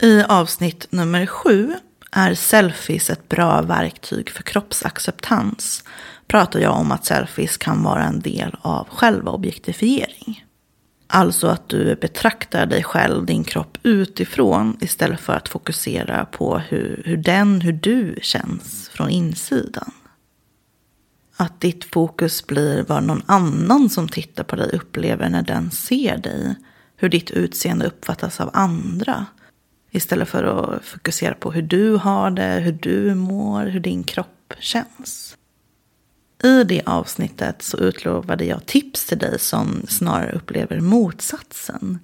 I avsnitt nummer sju är selfies ett bra verktyg för kroppsacceptans pratar jag om att selfies kan vara en del av själva objektifiering. Alltså att du betraktar dig själv, din kropp utifrån istället för att fokusera på hur, hur den, hur du känns från insidan. Att ditt fokus blir vad någon annan som tittar på dig upplever när den ser dig. Hur ditt utseende uppfattas av andra. Istället för att fokusera på hur du har det, hur du mår, hur din kropp känns. I det avsnittet så utlovade jag tips till dig som snarare upplever motsatsen.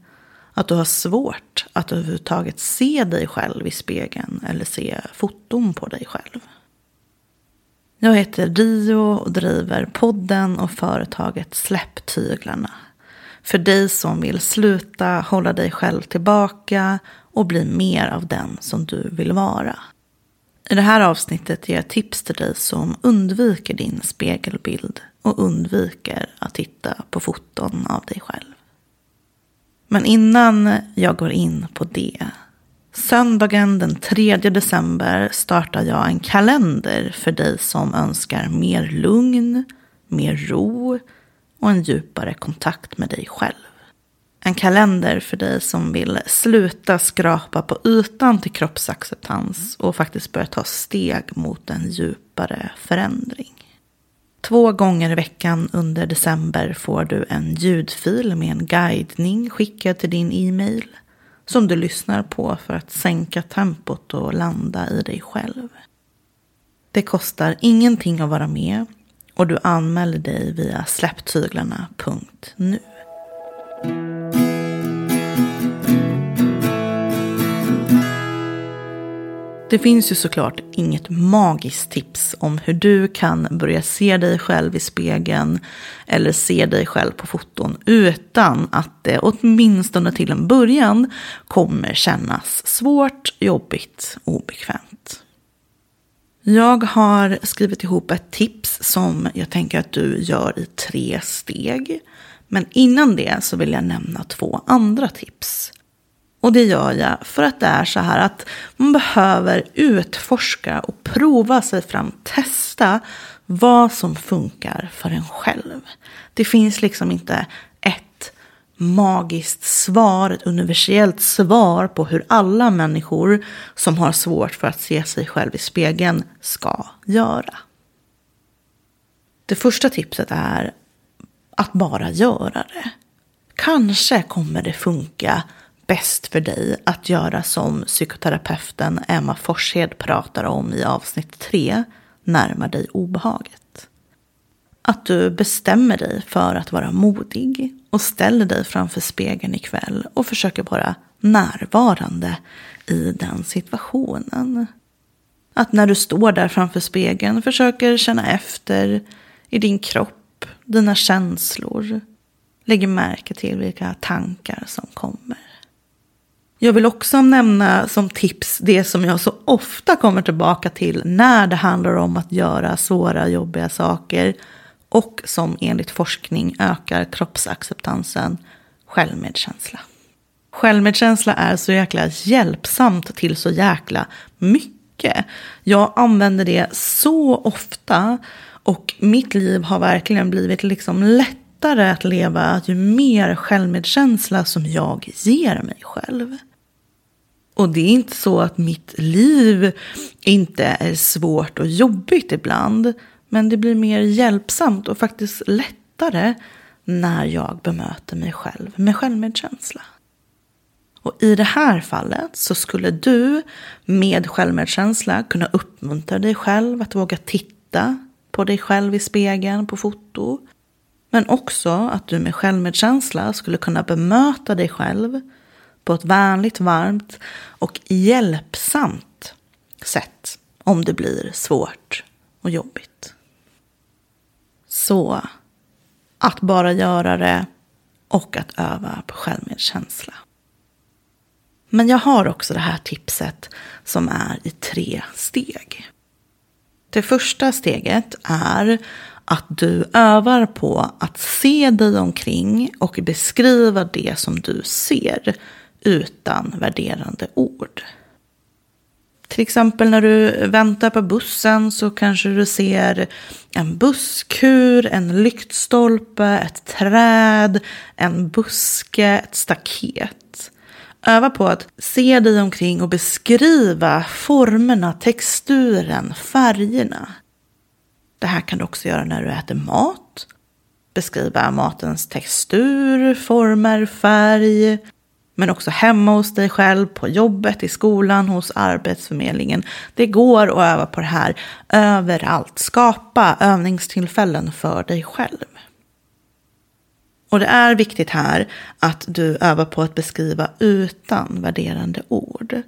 Att du har svårt att överhuvudtaget se dig själv i spegeln eller se foton på dig själv. Jag heter Dio och driver podden och företaget Släpp tyglarna. För dig som vill sluta hålla dig själv tillbaka och bli mer av den som du vill vara. I det här avsnittet ger jag tips till dig som undviker din spegelbild och undviker att titta på foton av dig själv. Men innan jag går in på det. Söndagen den 3 december startar jag en kalender för dig som önskar mer lugn, mer ro och en djupare kontakt med dig själv. En kalender för dig som vill sluta skrapa på ytan till kroppsacceptans och faktiskt börja ta steg mot en djupare förändring. Två gånger i veckan under december får du en ljudfil med en guidning skickad till din e-mail som du lyssnar på för att sänka tempot och landa i dig själv. Det kostar ingenting att vara med och du anmäler dig via släpptyglarna.nu. Det finns ju såklart inget magiskt tips om hur du kan börja se dig själv i spegeln eller se dig själv på foton utan att det åtminstone till en början kommer kännas svårt, jobbigt, obekvämt. Jag har skrivit ihop ett tips som jag tänker att du gör i tre steg. Men innan det så vill jag nämna två andra tips. Och det gör jag för att det är så här att man behöver utforska och prova sig fram, testa vad som funkar för en själv. Det finns liksom inte magiskt svar, ett universellt svar på hur alla människor som har svårt för att se sig själv i spegeln ska göra. Det första tipset är att bara göra det. Kanske kommer det funka bäst för dig att göra som psykoterapeuten Emma Forshed pratar om i avsnitt 3, Närma dig obehaget. Att du bestämmer dig för att vara modig och ställer dig framför spegeln ikväll och försöker vara närvarande i den situationen. Att när du står där framför spegeln försöker känna efter i din kropp, dina känslor. Lägger märke till vilka tankar som kommer. Jag vill också nämna som tips det som jag så ofta kommer tillbaka till när det handlar om att göra svåra, jobbiga saker och som enligt forskning ökar kroppsacceptansen, självmedkänsla. Självmedkänsla är så jäkla hjälpsamt till så jäkla mycket. Jag använder det så ofta och mitt liv har verkligen blivit liksom lättare att leva ju mer självmedkänsla som jag ger mig själv. Och det är inte så att mitt liv inte är svårt och jobbigt ibland. Men det blir mer hjälpsamt och faktiskt lättare när jag bemöter mig själv med självmedkänsla. Och i det här fallet så skulle du med självmedkänsla kunna uppmuntra dig själv att våga titta på dig själv i spegeln på foto. Men också att du med självmedkänsla skulle kunna bemöta dig själv på ett vänligt, varmt och hjälpsamt sätt om det blir svårt och jobbigt. Så att bara göra det och att öva på självmedkänsla. Men jag har också det här tipset som är i tre steg. Det första steget är att du övar på att se dig omkring och beskriva det som du ser utan värderande ord. Till exempel när du väntar på bussen så kanske du ser en busskur, en lyktstolpe, ett träd, en buske, ett staket. Öva på att se dig omkring och beskriva formerna, texturen, färgerna. Det här kan du också göra när du äter mat. Beskriva matens textur, former, färg. Men också hemma hos dig själv, på jobbet, i skolan, hos Arbetsförmedlingen. Det går att öva på det här överallt. Skapa övningstillfällen för dig själv. Och det är viktigt här att du övar på att beskriva utan värderande ord.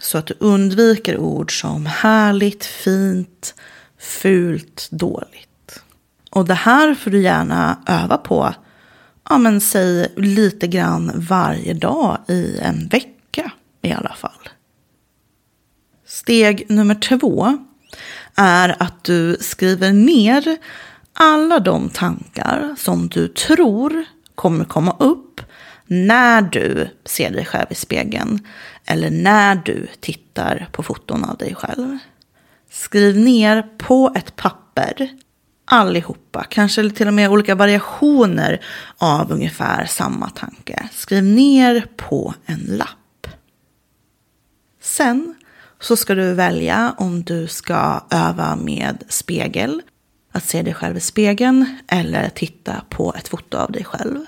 Så att du undviker ord som härligt, fint, fult, dåligt. Och det här får du gärna öva på, ja men säg lite grann varje dag i en vecka i alla fall. Steg nummer två är att du skriver ner alla de tankar som du tror kommer komma upp när du ser dig själv i spegeln eller när du tittar på foton av dig själv. Skriv ner på ett papper allihopa, kanske till och med olika variationer av ungefär samma tanke. Skriv ner på en lapp. Sen så ska du välja om du ska öva med spegel, att se dig själv i spegeln eller titta på ett foto av dig själv.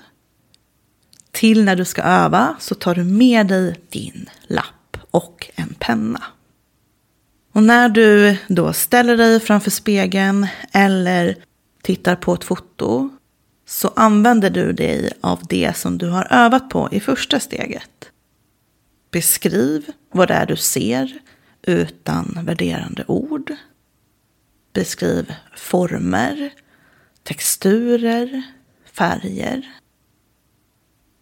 Till när du ska öva så tar du med dig din lapp och en penna. Och när du då ställer dig framför spegeln eller tittar på ett foto så använder du dig av det som du har övat på i första steget. Beskriv vad det är du ser utan värderande ord. Beskriv former, texturer, färger.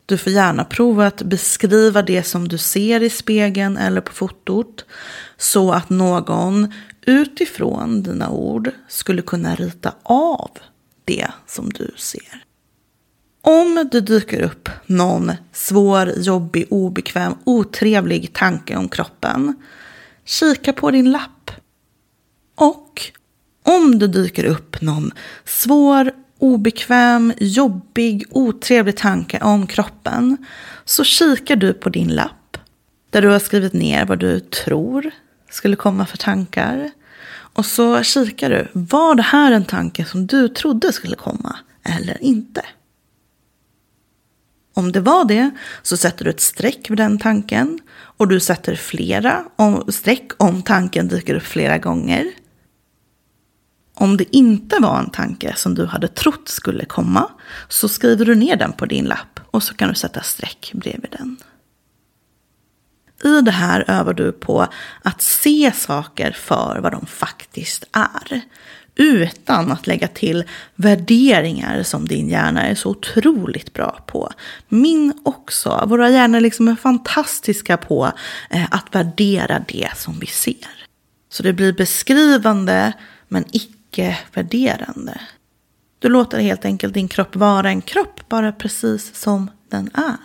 Du får gärna prova att beskriva det som du ser i spegeln eller på fotot så att någon utifrån dina ord skulle kunna rita av det som du ser. Om det dyker upp någon svår, jobbig, obekväm, otrevlig tanke om kroppen, kika på din lapp. Och om det dyker upp någon svår, obekväm, jobbig, otrevlig tanke om kroppen så kikar du på din lapp där du har skrivit ner vad du tror skulle komma för tankar. Och så kikar du, var det här en tanke som du trodde skulle komma eller inte? Om det var det så sätter du ett streck vid den tanken och du sätter flera streck om tanken dyker upp flera gånger. Om det inte var en tanke som du hade trott skulle komma så skriver du ner den på din lapp och så kan du sätta streck bredvid den. I det här övar du på att se saker för vad de faktiskt är. Utan att lägga till värderingar som din hjärna är så otroligt bra på. Min också. Våra hjärnor liksom är fantastiska på eh, att värdera det som vi ser. Så det blir beskrivande men icke värderande. Du låter helt enkelt din kropp vara en kropp, bara precis som den är.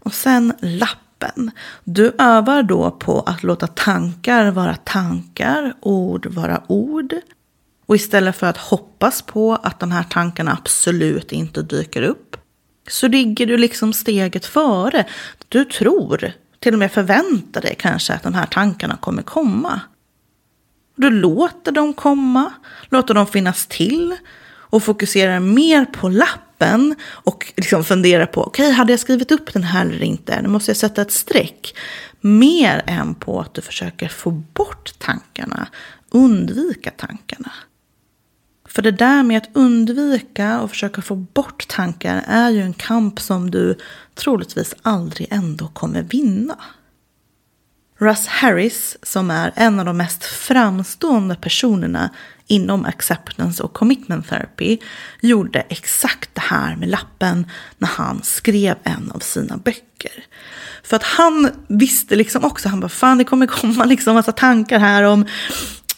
Och sen lappen. Du övar då på att låta tankar vara tankar, ord vara ord. Och istället för att hoppas på att de här tankarna absolut inte dyker upp så ligger du liksom steget före. Du tror, till och med förväntar dig kanske att de här tankarna kommer komma. Du låter dem komma, låter dem finnas till och fokuserar mer på lappen och liksom funderar på, okej, okay, hade jag skrivit upp den här eller inte? Nu måste jag sätta ett streck. Mer än på att du försöker få bort tankarna, undvika tankarna. För det där med att undvika och försöka få bort tankar är ju en kamp som du troligtvis aldrig ändå kommer vinna. Russ Harris, som är en av de mest framstående personerna inom acceptance och commitment therapy, gjorde exakt det här med lappen när han skrev en av sina böcker. För att han visste liksom också, han bara fan det kommer komma liksom massa tankar här om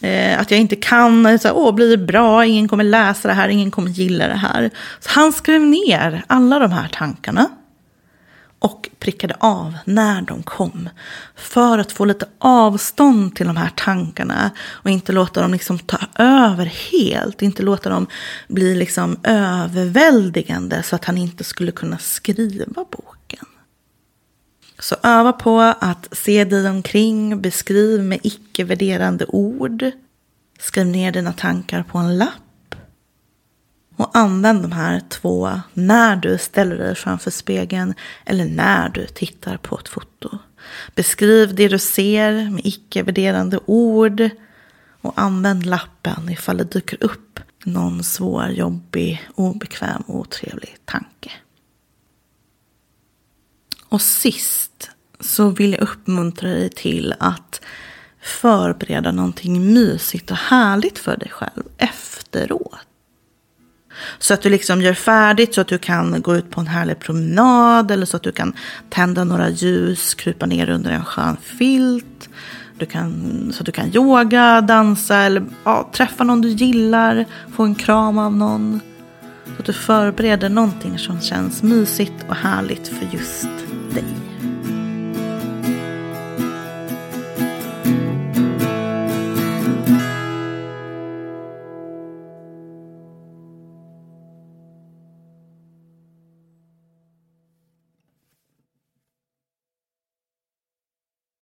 eh, att jag inte kan, så här, åh blir det bra, ingen kommer läsa det här, ingen kommer gilla det här. Så han skrev ner alla de här tankarna och prickade av när de kom. För att få lite avstånd till de här tankarna och inte låta dem liksom ta över helt. Inte låta dem bli liksom överväldigande så att han inte skulle kunna skriva boken. Så öva på att se dig omkring, beskriv med icke-värderande ord. Skriv ner dina tankar på en lapp och använd de här två när du ställer dig framför spegeln eller när du tittar på ett foto. Beskriv det du ser med icke-värderande ord och använd lappen ifall det dyker upp någon svår, jobbig, obekväm, och otrevlig tanke. Och sist så vill jag uppmuntra dig till att förbereda någonting mysigt och härligt för dig själv efteråt. Så att du liksom gör färdigt så att du kan gå ut på en härlig promenad eller så att du kan tända några ljus, krypa ner under en skön filt. Du kan, så att du kan yoga, dansa eller ja, träffa någon du gillar, få en kram av någon. Så att du förbereder någonting som känns mysigt och härligt för just dig.